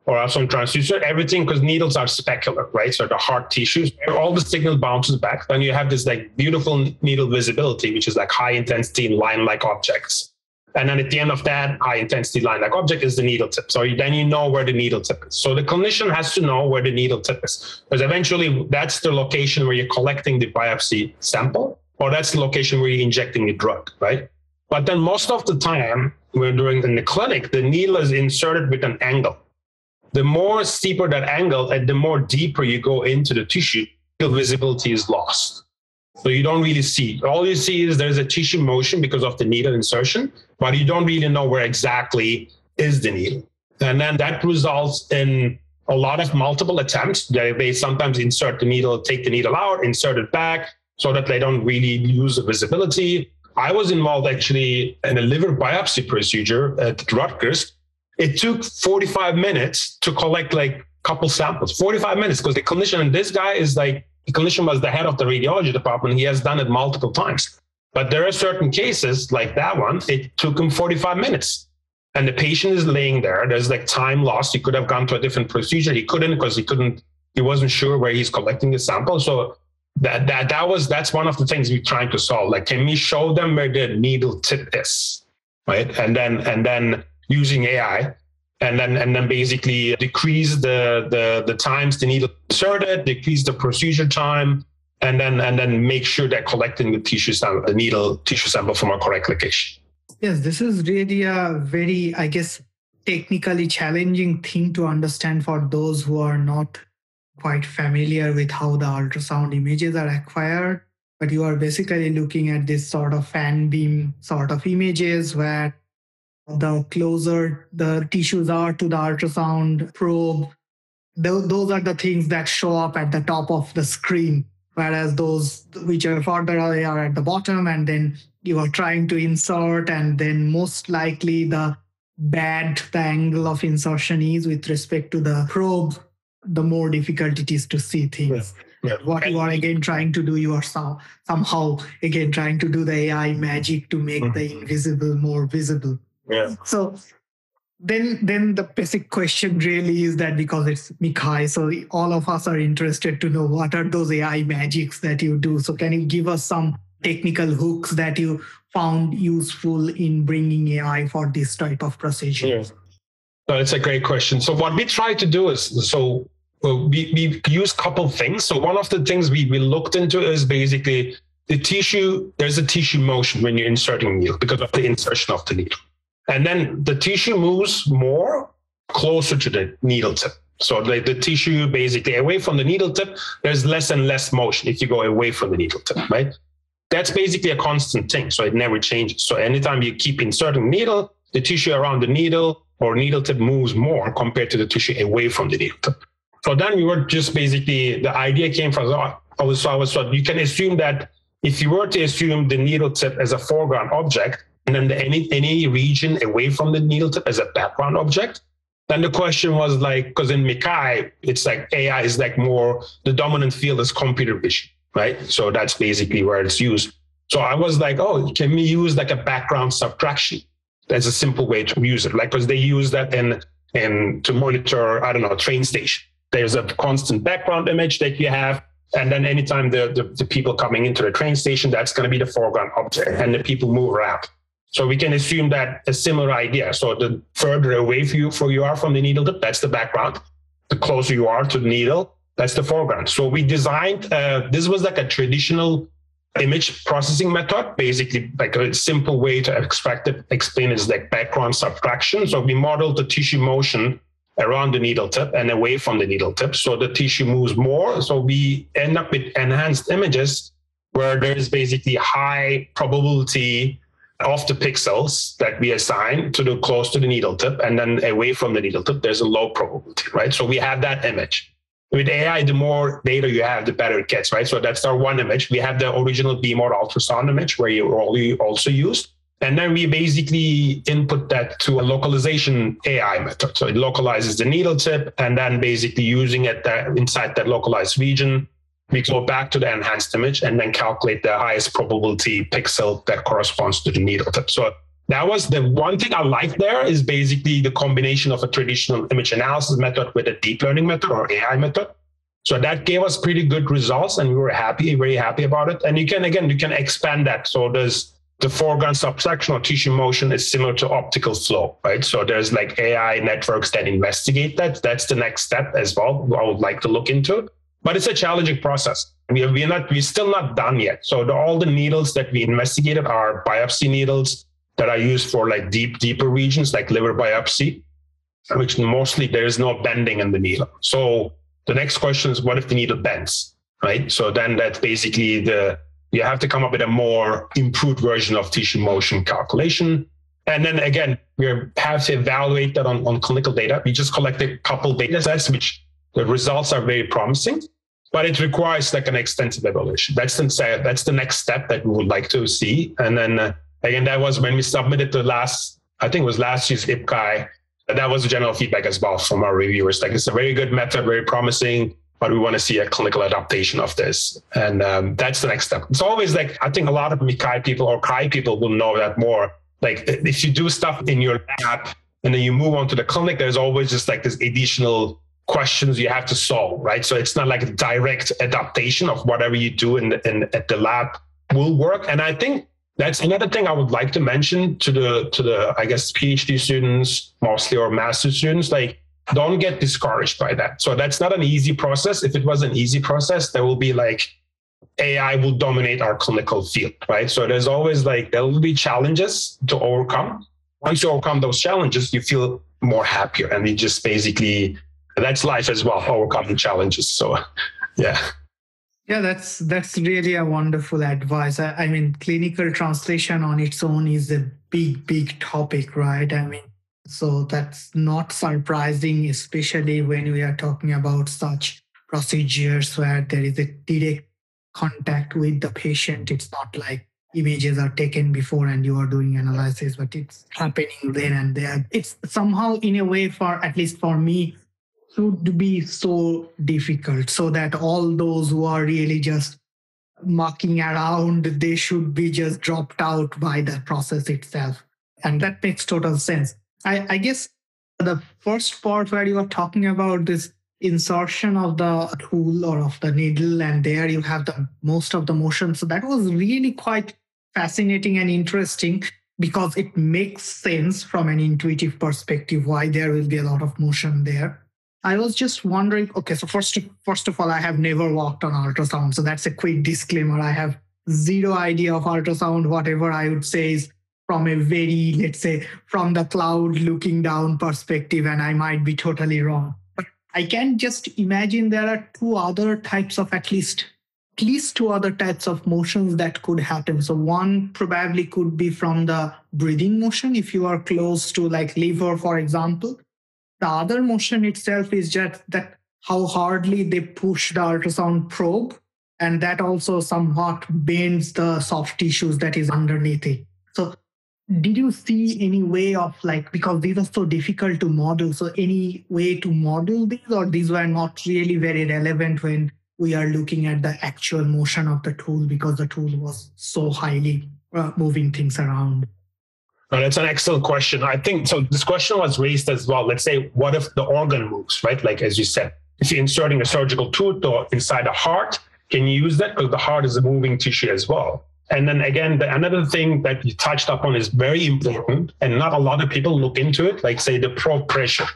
or in transducer, everything because needles are specular, right? So the hard tissues, all the signal bounces back. Then you have this like beautiful needle visibility, which is like high intensity line-like objects. And then at the end of that high intensity line-like object is the needle tip. So then you know where the needle tip is. So the clinician has to know where the needle tip is because eventually that's the location where you're collecting the biopsy sample, or that's the location where you're injecting the drug, right? But then most of the time, we're doing in the clinic, the needle is inserted with an angle the more steeper that angle and the more deeper you go into the tissue, the visibility is lost. So you don't really see. All you see is there's a tissue motion because of the needle insertion, but you don't really know where exactly is the needle. And then that results in a lot of multiple attempts. They, they sometimes insert the needle, take the needle out, insert it back so that they don't really lose the visibility. I was involved actually in a liver biopsy procedure at Rutgers it took 45 minutes to collect like a couple samples 45 minutes because the clinician and this guy is like the clinician was the head of the radiology department he has done it multiple times but there are certain cases like that one it took him 45 minutes and the patient is laying there. There's like time lost. He could have gone to a different procedure. He couldn't because he couldn't, he wasn't sure where he's collecting the sample. So that that that was that's one of the things we're trying to solve. Like, can we show them where the needle tip is? Right. And then and then using AI and then and then basically decrease the the the times the needle inserted, decrease the procedure time, and then and then make sure they're collecting the tissue sample, the needle tissue sample from a correct location. Yes, this is really a very, I guess, technically challenging thing to understand for those who are not quite familiar with how the ultrasound images are acquired. But you are basically looking at this sort of fan beam sort of images where the closer the tissues are to the ultrasound probe, those are the things that show up at the top of the screen whereas those which are further away are at the bottom and then you are trying to insert and then most likely the bad the angle of insertion is with respect to the probe the more difficult it is to see things yeah. Yeah. what you are again trying to do you are some, somehow again trying to do the ai magic to make mm-hmm. the invisible more visible yeah so then then the basic question really is that because it's MICCAI, so all of us are interested to know what are those AI magics that you do. So can you give us some technical hooks that you found useful in bringing AI for this type of procedure? Yeah. So it's a great question. So what we try to do is so we, we use a couple things. So one of the things we, we looked into is basically the tissue, there's a tissue motion when you're inserting needle because of the insertion of the needle. And then the tissue moves more closer to the needle tip. So the, the tissue basically away from the needle tip, there's less and less motion if you go away from the needle tip, right? That's basically a constant thing. So it never changes. So anytime you keep inserting needle, the tissue around the needle or needle tip moves more compared to the tissue away from the needle tip. So then we were just basically the idea came from oh, I was so I was so you can assume that if you were to assume the needle tip as a foreground object, and then the, any any region away from the needle tip as a background object. Then the question was like, because in MICCAI, it's like AI is like more the dominant field is computer vision, right? So that's basically where it's used. So I was like, oh, can we use like a background subtraction? That's a simple way to use it, like because they use that in in to monitor, I don't know, train station. There's a constant background image that you have. And then anytime the, the, the people coming into the train station, that's going to be the foreground object and the people move around. So we can assume that a similar idea. So the further away you, for you are from the needle that's the background. The closer you are to the needle, that's the foreground. So we designed, uh, this was like a traditional image processing method, basically like a simple way to extract it, explain is like background subtraction. So we modeled the tissue motion around the needle tip and away from the needle tip. So the tissue moves more. So we end up with enhanced images where there is basically high probability of the pixels that we assign to the close to the needle tip and then away from the needle tip, there's a low probability, right? So we have that image. With AI, the more data you have, the better it gets, right? So that's our one image. We have the original B-mode ultrasound image where you also used. And then we basically input that to a localization AI method. So it localizes the needle tip and then basically using it that inside that localized region, we go back to the enhanced image and then calculate the highest probability pixel that corresponds to the needle tip. So that was the one thing I liked there is basically the combination of a traditional image analysis method with a deep learning method or AI method. So that gave us pretty good results and we were happy, very happy about it. And you can, again, you can expand that. So there's the foreground subtraction or tissue motion is similar to optical flow, right? So there's like AI networks that investigate that. That's the next step as well. I would like to look into but it's a challenging process. We are, we are not, we're still not done yet. So the, all the needles that we investigated are biopsy needles that are used for like deep, deeper regions like liver biopsy, which mostly there is no bending in the needle. So the next question is, what if the needle bends, right? So then that's basically the, you have to come up with a more improved version of tissue motion calculation. And then again, we have to evaluate that on, on clinical data. We just collected a couple data sets, which the results are very promising, but it requires like an extensive evaluation. That's the that's the next step that we would like to see. And then uh, again, that was when we submitted the last, I think it was last year's IPCAI. That was the general feedback as well from our reviewers. Like it's a very good method, very promising, but we want to see a clinical adaptation of this. And um, that's the next step. It's always like, I think a lot of MICCAI people or CAI people will know that more. Like if you do stuff in your lab and then you move on to the clinic, there's always just like this additional questions you have to solve, right? So it's not like a direct adaptation of whatever you do in, the, in at the lab will work. And I think that's another thing I would like to mention to the to the I guess PhD students mostly or master students, like don't get discouraged by that. So that's not an easy process. If it was an easy process, there will be like AI will dominate our clinical field, right? So there's always like there will be challenges to overcome. Once you overcome those challenges, you feel more happier, and you just basically that's life as well, overcoming challenges. So, yeah. Yeah, that's that's really a wonderful advice. I, I mean, clinical translation on its own is a big, big topic, right? I mean, so that's not surprising, especially when we are talking about such procedures where there is a direct contact with the patient. It's not like images are taken before and you are doing analysis, but it's happening then and there. It's somehow, in a way, for at least for me, should be so difficult so that all those who are really just mucking around they should be just dropped out by the process itself. And that makes total sense. I, I guess the first part where you are talking about this insertion of the tool or of the needle and there you have the most of the motion so that was really quite fascinating and interesting because it makes sense from an intuitive perspective why there will be a lot of motion there I was just wondering. Okay, so first, first of all, I have never worked on ultrasound, so that's a quick disclaimer. I have zero idea of ultrasound. Whatever I would say is from a very, let's say, from the cloud looking down perspective, and I might be totally wrong. But I can just imagine there are two other types of at least at least two other types of motions that could happen. So one probably could be from the breathing motion if you are close to like liver, for example the other motion itself is just that how hardly they push the ultrasound probe, and that also somewhat bends the soft tissues that is underneath it. So did you see any way of like because these are so difficult to model so any way to model these or these were not really very relevant when we are looking at the actual motion of the tool because the tool was so highly uh, moving things around no, that's an excellent question. I think so. This question was raised as well. Let's say, what if the organ moves, right? Like as you said, if you're inserting a surgical tooth or inside a heart, can you use that because the heart is a moving tissue as well? And then again, the, another thing that you touched upon is very important, and not a lot of people look into it. Like say the probe pressure.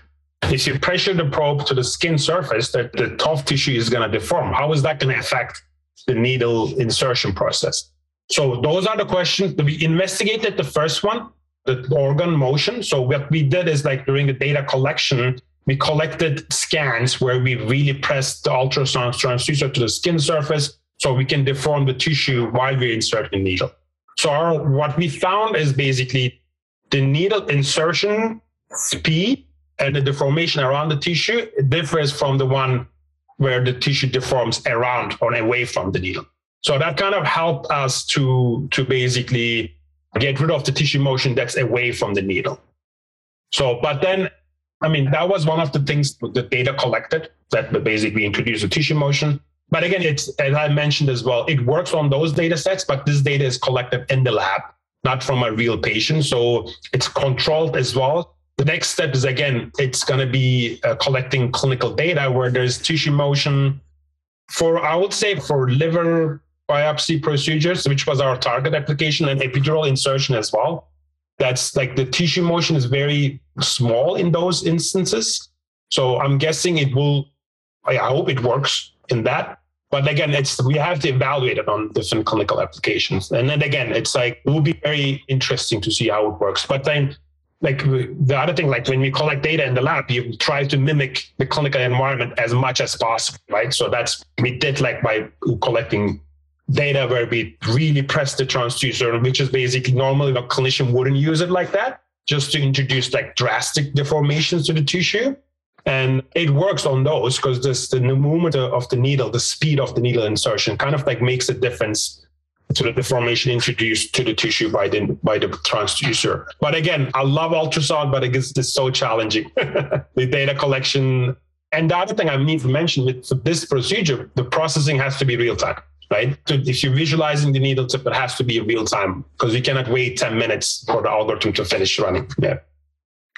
If you pressure the probe to the skin surface, that the tough tissue is going to deform. How is that going to affect the needle insertion process? So those are the questions. We investigated the first one the organ motion. So what we did is like during the data collection, we collected scans where we really pressed the ultrasound transducer to the skin surface so we can deform the tissue while we insert the needle. So our, what we found is basically the needle insertion speed and the deformation around the tissue differs from the one where the tissue deforms around or away from the needle. So that kind of helped us to to basically get rid of the tissue motion that's away from the needle. So, but then, I mean, that was one of the things the data collected that basically introduced the tissue motion. But again, it's as I mentioned as well, it works on those data sets, but this data is collected in the lab, not from a real patient. So it's controlled as well. The next step is again, it's going to be uh, collecting clinical data where there's tissue motion for, I would say, for liver biopsy procedures, which was our target application, and epidural insertion as well. That's like the tissue motion is very small in those instances. So I'm guessing it will, I hope it works in that. But again, it's we have to evaluate it on different clinical applications. And then again, it's like it will be very interesting to see how it works. But then like the other thing, like when we collect data in the lab, you try to mimic the clinical environment as much as possible, right? So that's we did like by collecting data where we really press the transducer, which is basically normally a clinician wouldn't use it like that, just to introduce like drastic deformations to the tissue. And it works on those because this the movement of the needle, the speed of the needle insertion kind of like makes a difference to the deformation introduced to the tissue by the by the transducer. But again, I love ultrasound, but it gets it's so challenging. the data collection. And the other thing I need to mention with this procedure, the processing has to be real time right? So if you're visualizing the needle tip, it has to be real time because you cannot wait 10 minutes for the algorithm to finish running. Yeah.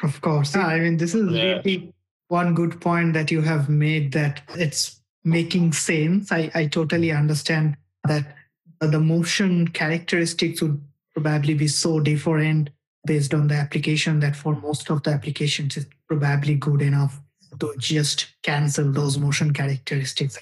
Of course. I mean, this is yeah. really one good point that you have made that it's making sense. I, I totally understand that the motion characteristics would probably be so different based on the application that for most of the applications it's probably good enough to just cancel those motion characteristics.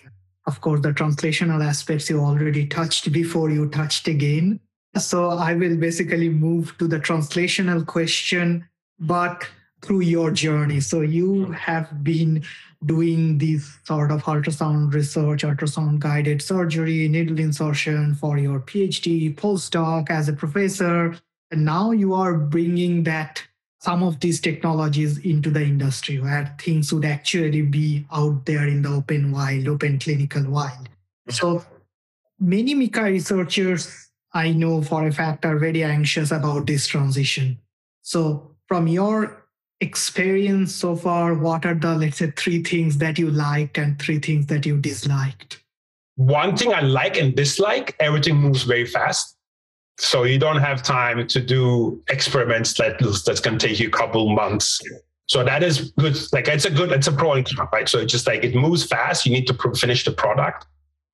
Of course, the translational aspects you already touched before you touched again. So I will basically move to the translational question, but through your journey. So you have been doing these sort of ultrasound research, ultrasound guided surgery, needle insertion for your PhD, postdoc as a professor. And now you are bringing that some of these technologies into the industry where things would actually be out there in the open wild, open clinical wild. Mm-hmm. So many MICCAI researchers I know for a fact are very anxious about this transition. So from your experience so far, what are the, let's say, three things that you liked and three things that you disliked? One thing I like and dislike, everything moves very fast. So you don't have time to do experiments that that's going to take you a couple months. So that is good. Like it's a good, it's a pro and con, right? So it's just like it moves fast. You need to finish the product.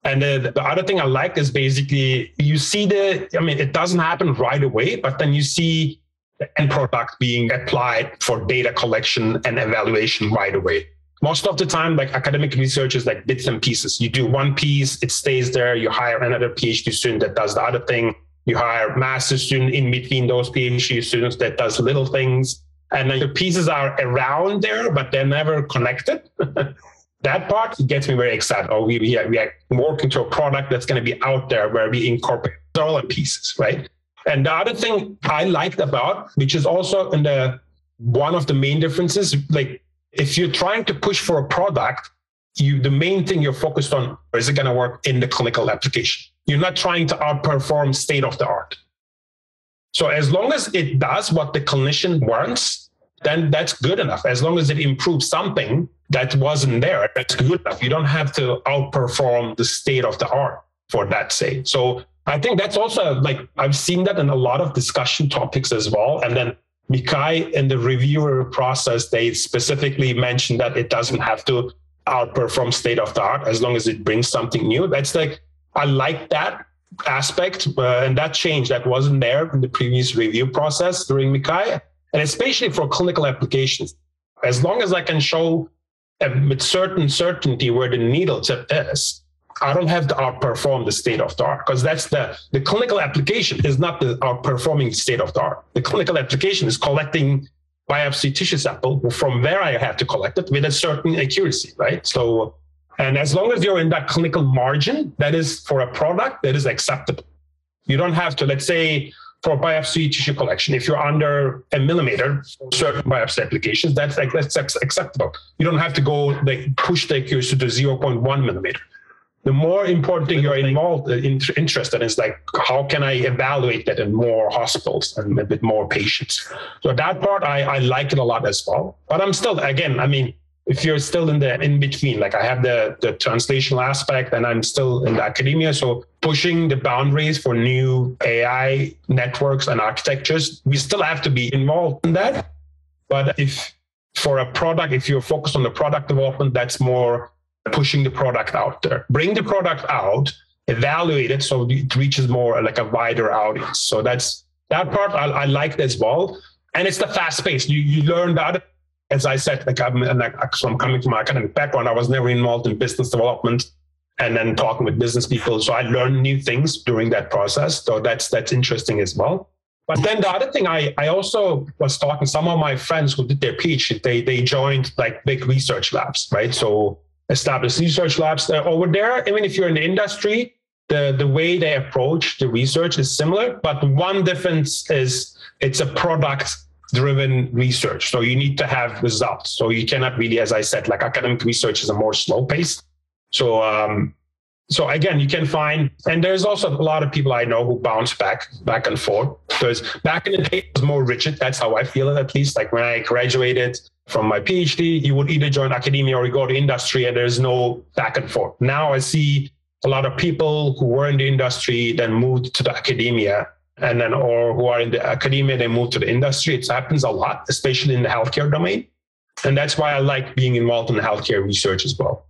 And the, the other thing I like is basically you see the, I mean, it doesn't happen right away, but then you see the end product being applied for data collection and evaluation right away. Most of the time, like academic research is like bits and pieces. You do one piece, it stays there. You hire another PhD student that does the other thing you hire master student in between those PhD students that does little things. And the pieces are around there, but they're never connected. that part gets me very excited. Oh, we, we, are, we are working to a product that's going to be out there where we incorporate all the pieces, right? And the other thing I liked about, which is also in the one of the main differences, like if you're trying to push for a product, you the main thing you're focused on is it going to work in the clinical application you're not trying to outperform state of the art. So as long as it does what the clinician wants, then that's good enough. As long as it improves something that wasn't there, that's good enough. You don't have to outperform the state of the art for that sake. So I think that's also like I've seen that in a lot of discussion topics as well. And then MICCAI in the reviewer process, they specifically mentioned that it doesn't have to outperform state of the art as long as it brings something new. That's like I like that aspect uh, and that change that wasn't there in the previous review process during MICCAI, and especially for clinical applications. As long as I can show with certain certainty where the needle tip is, I don't have to outperform the state of the art because that's the the clinical application is not the outperforming state of the art. The clinical application is collecting biopsy tissue sample from where I have to collect it with a certain accuracy, right? So and as long as you're in that clinical margin, that is for a product that is acceptable. You don't have to, let's say, for biopsy tissue collection, if you're under a millimeter, certain biopsy applications, that's like that's acceptable. You don't have to go like push the accuracy to 0.1 millimeter. The more important thing you're involved uh, in, interested in is like how can I evaluate that in more hospitals and with more patients. So that part I, I like it a lot as well. But I'm still again, I mean, if you're still in the in between like i have the the translational aspect and i'm still in the academia. So pushing the boundaries for new ai networks and architectures we still have to be involved in that. But if for a product if you're focused on the product development that's more pushing the product out there. Bring the product out evaluate it so it reaches more like a wider audience. So that's that part i, I like as well. And it's the fast pace. You, you learn that as I said, like I'm, like, so I'm coming from my academic background. I was never involved in business development and then talking with business people. So I learned new things during that process. So that's that's interesting as well. But then the other thing, I, I also was talking some of my friends who did their PhD, they they joined like big research labs, right? So established research labs uh, over there. I mean, if you're in the industry, the the way they approach the research is similar, but one difference is it's a product driven research. So you need to have results. So you cannot really, as I said, like academic research is a more slow pace. So, um, so again, you can find, and there's also a lot of people I know who bounce back, back and forth. Because back in the day, it was more rigid. That's how I feel it, at least. Like when I graduated from my PhD, you would either join academia or you go to industry, and there's no back and forth. Now I see a lot of people who were in the industry then moved to the academia and then or who are in the academia, they move to the industry. It happens a lot, especially in the healthcare domain. And that's why I like being involved in healthcare research as well.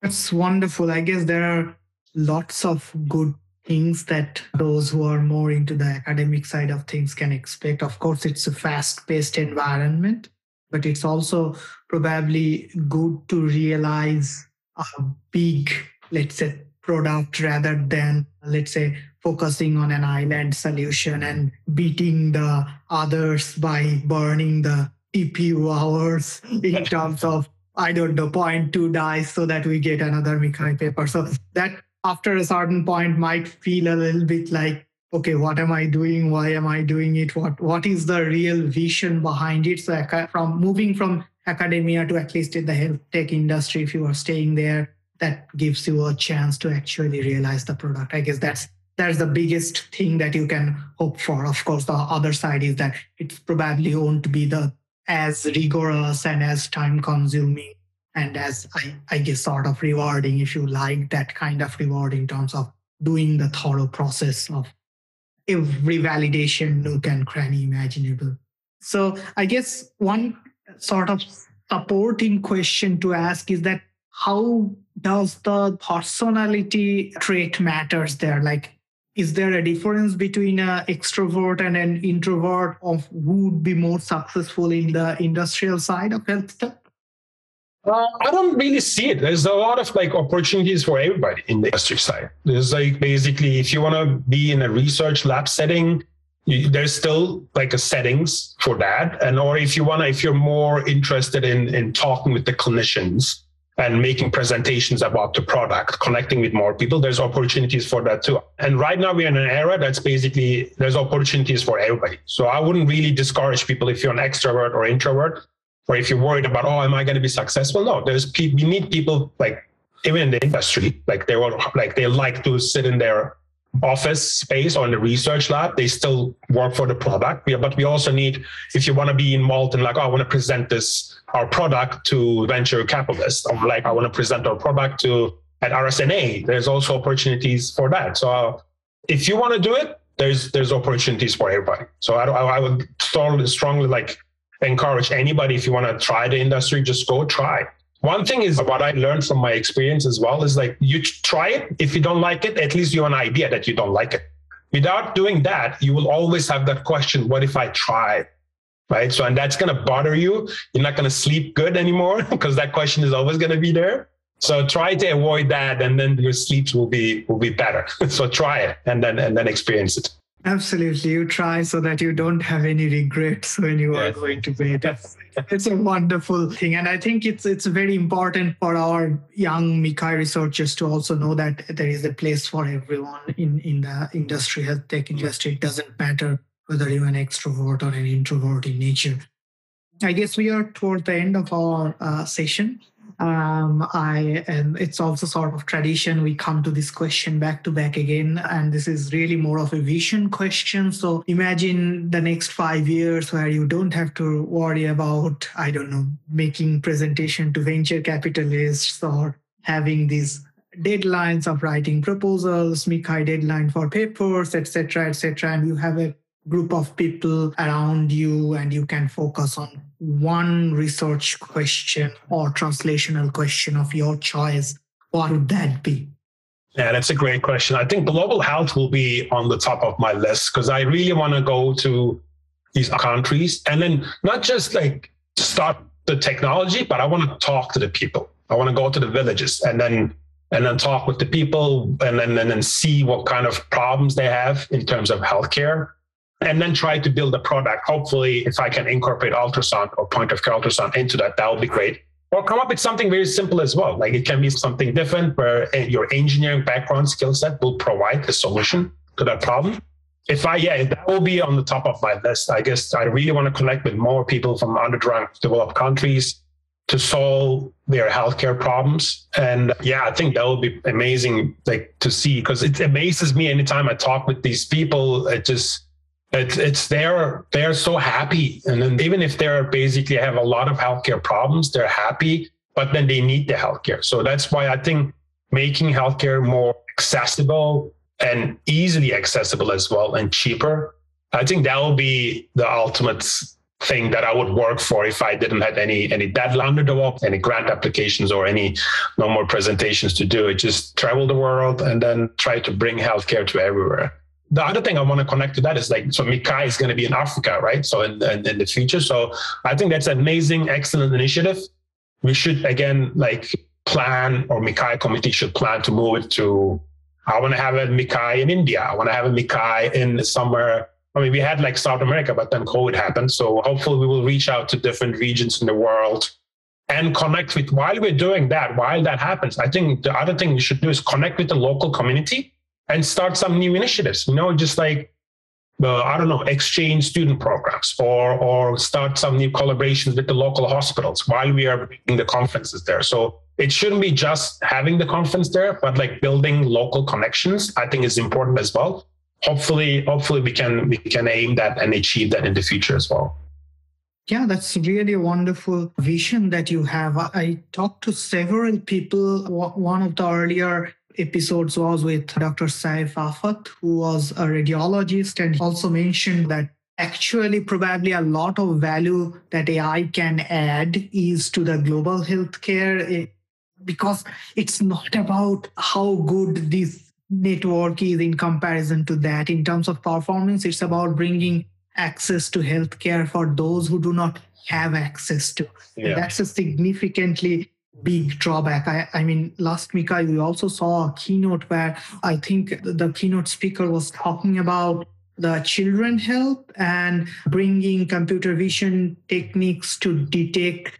That's wonderful. I guess there are lots of good things that those who are more into the academic side of things can expect. Of course, it's a fast paced environment, but it's also probably good to realize a big, let's say, product rather than, let's say, focusing on an island solution and beating the others by burning the TPU hours in terms of I don't know, point two dice so that we get another MICCAI paper. So that after a certain point might feel a little bit like, okay, what am I doing? Why am I doing it? What what is the real vision behind it? So from moving from academia to at least in the health tech industry, if you are staying there, that gives you a chance to actually realize the product. I guess that's that's the biggest thing that you can hope for. Of course, the other side is that it's probably won't be the as rigorous and as time consuming and as I, I guess sort of rewarding if you like that kind of reward in terms of doing the thorough process of every validation nook and cranny imaginable so i guess one sort of supporting question to ask is that how does the personality trait matters there like is there a difference between an extrovert and an introvert of who would be more successful in the industrial side of health tech? Uh, I don't really see it. There's a lot of like opportunities for everybody in the industry side. There's like basically, if you want to be in a research lab setting, you, there's still like a settings for that. And or if you want to, if you're more interested in in talking with the clinicians, and making presentations about the product, connecting with more people, there's opportunities for that too. And right now we're in an era that's basically there's opportunities for everybody. So I wouldn't really discourage people if you're an extrovert or introvert, or if you're worried about, oh, am I going to be successful? No, there's we meet people like even in the industry, like they will like they like to sit in their office space or in the research lab, they still work for the product. But we also need, if you want to be involved in like, oh, I want to present this our product to venture capitalists, or like I want to present our product to at RSNA. There's also opportunities for that. So uh, if you want to do it, there's there's opportunities for everybody. So I, I would strongly strongly like encourage anybody if you want to try the industry, just go try. One thing is what I learned from my experience as well is like you try it. If you don't like it, at least you have an idea that you don't like it. Without doing that, you will always have that question: What if I try? Right. So, and that's going to bother you. You're not going to sleep good anymore because that question is always going to be there. So try to avoid that, and then your sleeps will be will be better. so try it, and then and then experience it. Absolutely. You try so that you don't have any regrets when you yes. are going to bed. It's a wonderful thing. And I think it's it's very important for our young MICCAI researchers to also know that there is a place for everyone in, in the industry, health tech industry. It doesn't matter whether you're an extrovert or an introvert in nature. I guess we are toward the end of our uh, session um, I and it's also sort of tradition. We come to this question back to back again, and this is really more of a vision question. So imagine the next five years where you don't have to worry about I don't know making presentation to venture capitalists or having these deadlines of writing proposals, MICCAI deadline for papers, etc., etc., and you have a group of people around you and you can focus on one research question or translational question of your choice, what would that be? Yeah, that's a great question. I think global health will be on the top of my list because I really want to go to these countries and then not just like start the technology, but I want to talk to the people. I want to go to the villages and then and then talk with the people and then and then see what kind of problems they have in terms of healthcare and then try to build a product. Hopefully, if I can incorporate ultrasound or point of care ultrasound into that, that would be great. Or come up with something very simple as well. Like it can be something different where eh, your engineering background skill set will provide a solution to that problem. If I, yeah, that will be on the top of my list. I guess I really want to connect with more people from underdeveloped developed countries to solve their healthcare problems. And yeah, I think that would be amazing, like to see, because it amazes me anytime I talk with these people. It just, it's it's they're they're so happy, and then even if they're basically have a lot of healthcare problems, they're happy, but then they need the healthcare. So that's why I think making healthcare more accessible and easily accessible as well and cheaper. I think that will be the ultimate thing that I would work for if I didn't have any any deadline to develop, any grant applications or any no more presentations to do. It just travel the world and then try to bring healthcare to everywhere. The other thing I want to connect to that is like so MICCAI is going to be in Africa, right? So in, in, in the future. So I think that's an amazing, excellent initiative. We should again like plan or MICCAI committee should plan to move it to I want to have a MICCAI in India. I want to have a MICCAI in somewhere I mean, we had like South America, but then COVID happened. So hopefully we will reach out to different regions in the world and connect with while we're doing that, while that happens, I think the other thing we should do is connect with the local community and start some new initiatives, you know, just like uh, I don't know, exchange student programs or or start some new collaborations with the local hospitals while we are in the conferences there. So it shouldn't be just having the conference there, but like building local connections, I think is important as well. Hopefully hopefully we can we can aim that and achieve that in the future as well. Yeah that's really a wonderful vision that you have. I talked to several people one of the earlier episodes was with dr saif afat who was a radiologist and also mentioned that actually probably a lot of value that ai can add is to the global healthcare eh, because it's not about how good this network is in comparison to that. In terms of performance, it's about bringing access to healthcare for those who do not have access to. Yeah. That's a significantly big drawback. I, I mean, last week I we also saw a keynote where I think the keynote speaker was talking about the children help and bringing computer vision techniques to detect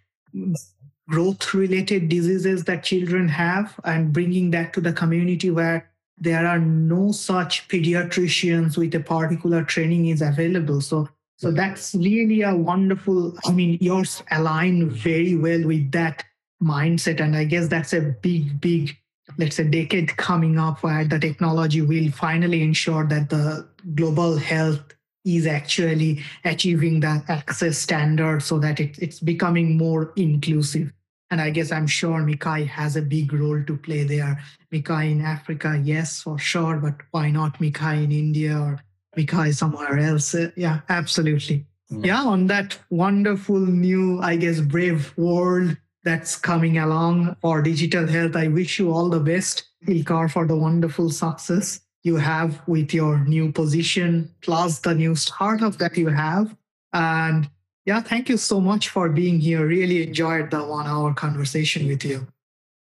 growth related diseases that children have and bringing that to the community where there are no such pediatricians with a particular training is available. So so that's really a wonderful, I mean, yours align very well with that mindset. And I guess that's a big, big, let's say decade coming up where the technology will finally ensure that the global health is actually achieving the access standard so that it, it's becoming more inclusive. And I guess I'm sure MICCAI has a big role to play there. MICCAI in Africa, yes, for sure, but why not MICCAI in India or MICCAI somewhere else? Uh, yeah, absolutely. Mm-hmm. Yeah, on that wonderful new, I guess, brave world that's coming along for digital health, I wish you all the best, Ilker, for the wonderful success you have with your new position, plus the new startup that you have. And yeah, thank you so much for being here. Really enjoyed the one hour conversation with you.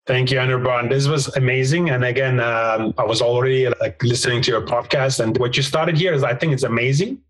Thank you, Anirban. This was amazing. And again, um, I was already like listening to your podcast, and what you started here is, I think, it's amazing.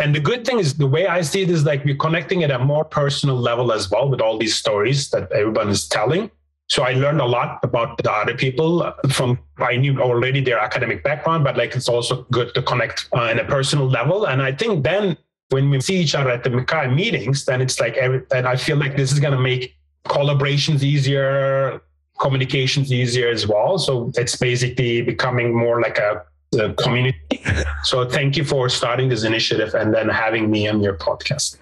And the good thing is, the way I see it is like we're connecting at a more personal level as well with all these stories that everyone is telling. So I learned a lot about the other people from I knew already their academic background, but like it's also good to connect uh, a personal level. And I think then when we see each other at the MICCAI meetings, then it's like, every, and I feel like this is going to make collaborations easier, communications easier as well. So it's basically becoming more like a, a community. So thank you for starting this initiative and then having me on your podcast.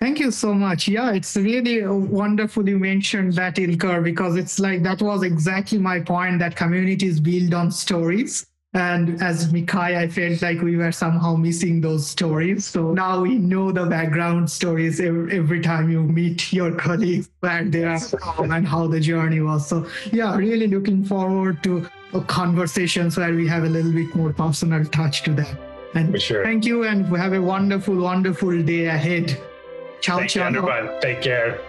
Thank you so much. Yeah, it's really wonderful you mentioned that, Ilker, because it's like that was exactly my point that communities build on stories. And as MICCAI, I felt like we were somehow missing those stories. So now we know the background stories every, every time you meet your colleagues, where they are from and how the journey was. So, yeah, really looking forward to conversations where we have a little bit more personal touch to that. And sure. thank you, and have a wonderful, wonderful day ahead. Ciao, Thank ciao. You, Take care.